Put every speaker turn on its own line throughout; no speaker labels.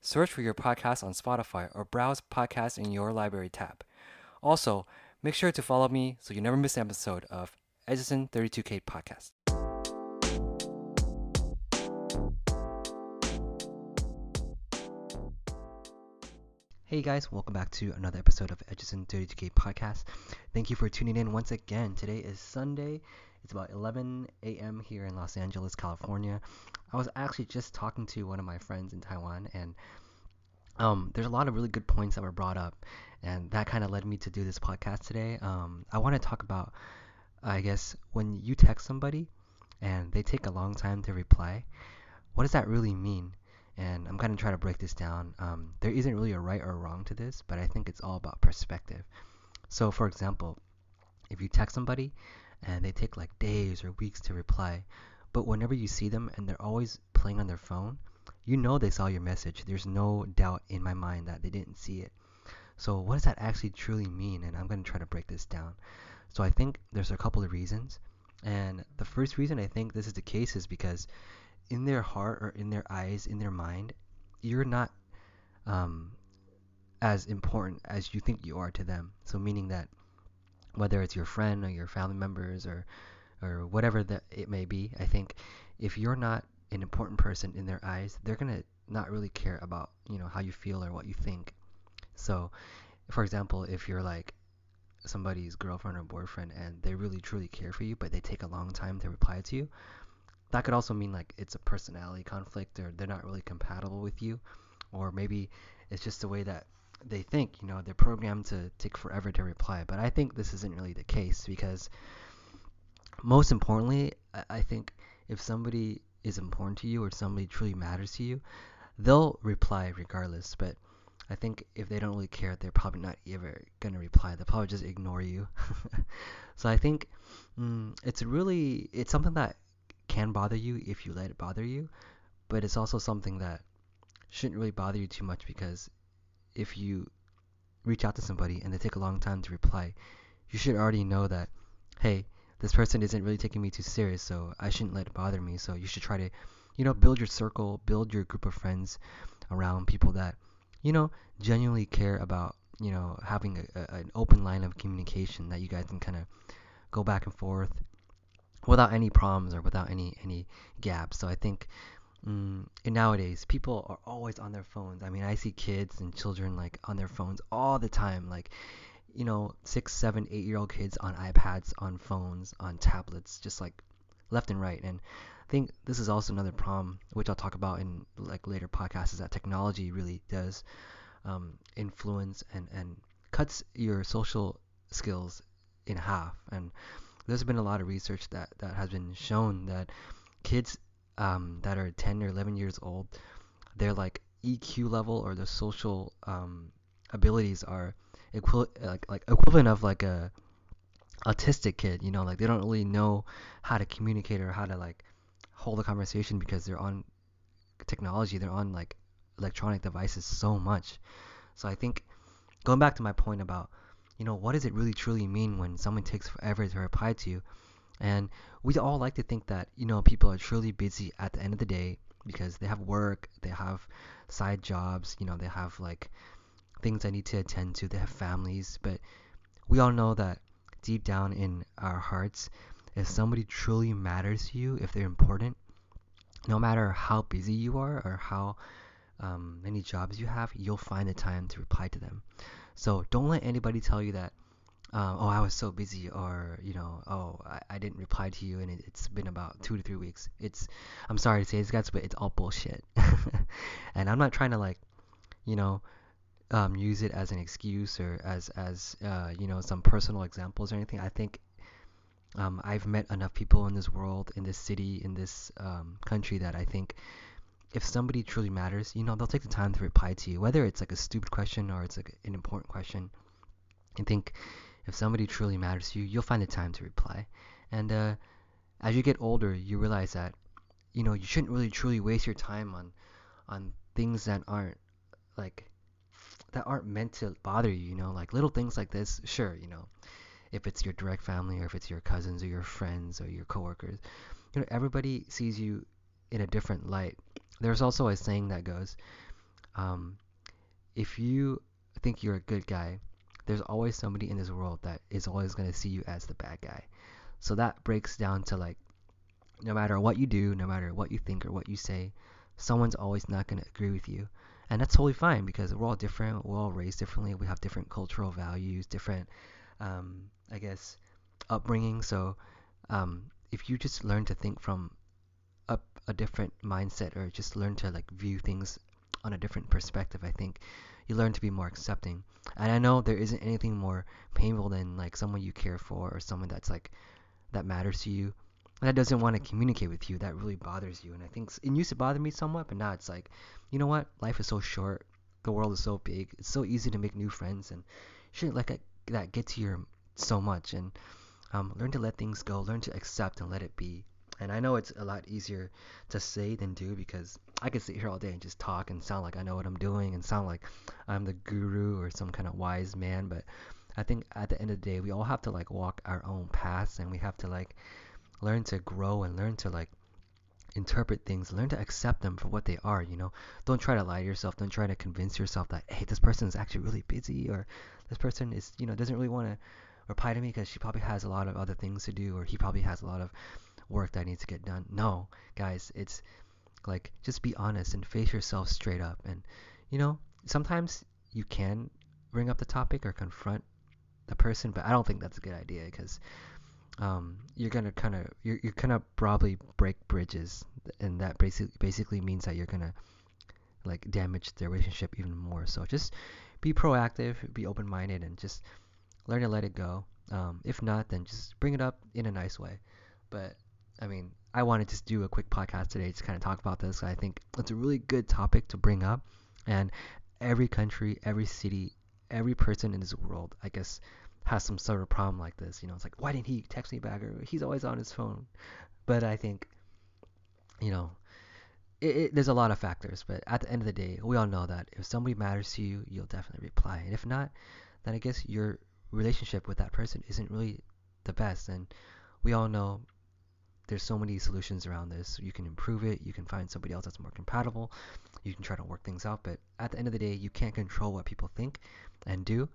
Search for your podcast on Spotify or browse podcasts in your library tab. Also, make sure to follow me so you never miss an episode of Echizen 32K Podcast. Hey guys, welcome back to another episode of Echizen 32K Podcast. Thank you for tuning in once again. Today is Sunday. It's about 11 a.m. here in Los Angeles, California. I was actually just talking to one of my friends in Taiwan, and um, there's a lot of really good points that were brought up, and that kind of led me to do this podcast today. Um, I want to talk about, I guess, when you text somebody and they take a long time to reply, what does that really mean? And I'm kind of trying to break this down. Um, there isn't really a right or wrong to this, but I think it's all about perspective. So, for example, if you text somebody and they take like days or weeks to reply, but whenever you see them and they're always playing on their phone, you know they saw your message. There's no doubt in my mind that they didn't see it. So what does that actually truly mean? And I'm going to try to break this down. So I think there's a couple of reasons. And the first reason I think this is the case is because in their heart or in their eyes, in their mind, you're not um, as important as you think you are to them. So meaning that whether it's your friend or your family members or or whatever that it may be, I think if you're not an important person in their eyes, they're gonna not really care about you know how you feel or what you think. So, for example, if you're like somebody's girlfriend or boyfriend and they really truly care for you, but they take a long time to reply to you, that could also mean like it's a personality conflict or they're not really compatible with you, or maybe it's just the way that they think. You know, they're programmed to take forever to reply. But I think this isn't really the case because most importantly, I think if somebody is important to you or somebody truly matters to you, they'll reply regardless. But I think if they don't really care, they're probably not ever gonna reply. They'll probably just ignore you. so I think mm, it's really it's something that can bother you if you let it bother you, but it's also something that shouldn't really bother you too much because if you reach out to somebody and they take a long time to reply, you should already know that hey, this person isn't really taking me too serious, so I shouldn't let it bother me. So you should try to, you know, build your circle, build your group of friends around people that, you know, genuinely care about, you know, having a, a, an open line of communication that you guys can kind of go back and forth without any problems or without any any gaps. So I think mm, nowadays people are always on their phones. I mean, I see kids and children like on their phones all the time. Like you know, six, seven, eight year old kids on iPads, on phones, on tablets, just like left and right. And I think this is also another problem, which I'll talk about in like later podcasts, is that technology really does um, influence and, and cuts your social skills in half. And there's been a lot of research that, that has been shown that kids um, that are 10 or 11 years old, their like EQ level or their social um, abilities are equi- like like equivalent of like a autistic kid. You know, like they don't really know how to communicate or how to like hold a conversation because they're on technology. They're on like electronic devices so much. So I think going back to my point about you know what does it really truly mean when someone takes forever to reply to you and we all like to think that you know people are truly busy at the end of the day because they have work they have side jobs you know they have like things I need to attend to. They have families, but we all know that deep down in our hearts, if somebody truly matters to you, if they're important, no matter how busy you are or how um, many jobs you have, you'll find the time to reply to them. So don't let anybody tell you that, uh, oh, I was so busy, or you know, oh, I, I didn't reply to you, and it, has been about two to three weeks. It's, I'm sorry to say this, guys, but it's all bullshit. and I'm not trying to like, you know, um, use it as an excuse or as as uh, you know some personal examples or anything. I think um, I've met enough people in this world, in this city, in this um, country that I think if somebody truly matters, you know, they'll take the time to reply to you, whether it's like a stupid question or it's like an important question. I think if somebody truly matters to you, you'll find the time to reply. And uh, as you get older, you realize that you know you shouldn't really truly waste your time on on things that aren't like that aren't meant to bother you. You know, like little things like this. Sure, you know, if it's your direct family or if it's your cousins or your friends or your coworkers, you know, everybody sees you in a different light. There's also a saying that goes, um, if you think you're a good guy, there's always somebody in this world that is always going to see you as the bad guy. So that breaks down to like, no matter what you do, no matter what you think or what you say, someone's always not going to agree with you. And that's totally fine because we're all different. We're all raised differently. We have different cultural values, different, um, I guess, upbringing. So um, if you just learn to think from a, a different mindset or just learn to like view things on a different perspective, I think. You learn to be more accepting. And I know there isn't anything more painful than like someone you care for or someone that's like that matters to you that doesn't want to communicate with you that really bothers you. And i think it used to bother me somewhat but now it's like you know what? Life is so short. The world is so big. It's so easy to make new friends and shouldn't let that get to you so much. And um, learn to let things go. Learn to accept and let it be and I know it's a lot easier to say than do because I could sit here all day and just talk and sound like I know what I'm doing and sound like I'm the guru or some kind of wise man. But I think at the end of the day, we all have to like walk our own paths and we have to like learn to grow and learn to like interpret things, learn to accept them for what they are, you know. Don't try to lie to yourself, don't try to convince yourself that hey, this person is actually really busy or this person is, you know, doesn't really want to reply to me because she probably has a lot of other things to do or he probably has a lot of work that needs to get done. No, guys, it's like just be honest and face yourself straight up. And you know, sometimes you can bring up the topic or confront the person, but I don't think that's a good idea because um, you're gonna kind of you're, you're gonna probably break bridges, and that basically basically means that you're gonna like damage the relationship even more. So just be proactive, be open minded, and just learn to let it go. Um, if not, then just bring it up in a nice way. But I mean, I wanted to do a quick podcast today to kind of talk about this. I think it's a really good topic to bring up, and every country, every city, every person in this world, I guess, has some sort of problem like this. You know, it's like, why didn't he text me back? Or he's always on his phone. But I think, you know, it, it, there's a lot of factors. But at the end of the day, we all know that if somebody matters to you, you'll definitely reply. And if not, then I guess your relationship with that person isn't really the best. And we all know there's so many solutions around this. You can improve it. You can find somebody else that's more compatible. You can try to work things out. But at the end of the day, you can't control what people think and do.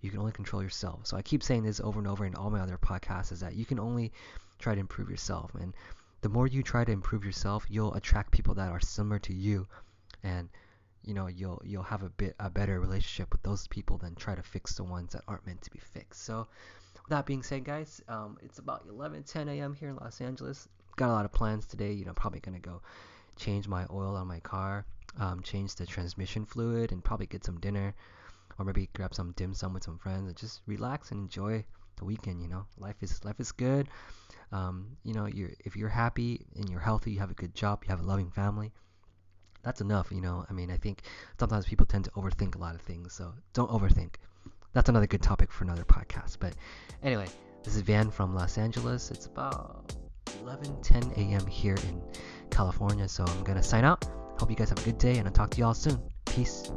You can only control yourself. So I keep saying this over and over in all my other podcasts is that you can only try to improve yourself. And the more you try to improve yourself, you'll attract people that are similar to you. And you know you'll you'll have a bit a better relationship with those people than try to fix the ones that aren't meant to be fixed. So that being said, guys, um, it's about 11, 10 a.m. here in Los Angeles. Got a lot of plans today. You know, probably gonna go change my oil on my car, um, change the transmission fluid, and probably get some dinner, or maybe grab some dim sum with some friends and just relax and enjoy the weekend. You know, life is life is good. Um, you know, you're if you're happy and you're healthy, you have a good job, you have a loving family. That's enough, you know. I mean, I think sometimes people tend to overthink a lot of things, so don't overthink that's another good topic for another podcast. But anyway, this is Van from Los Angeles. It's about 11 10 a.m. here in California. So I'm to sign out. Hope you guys have a good day, and I'll talk to y'all soon. Peace.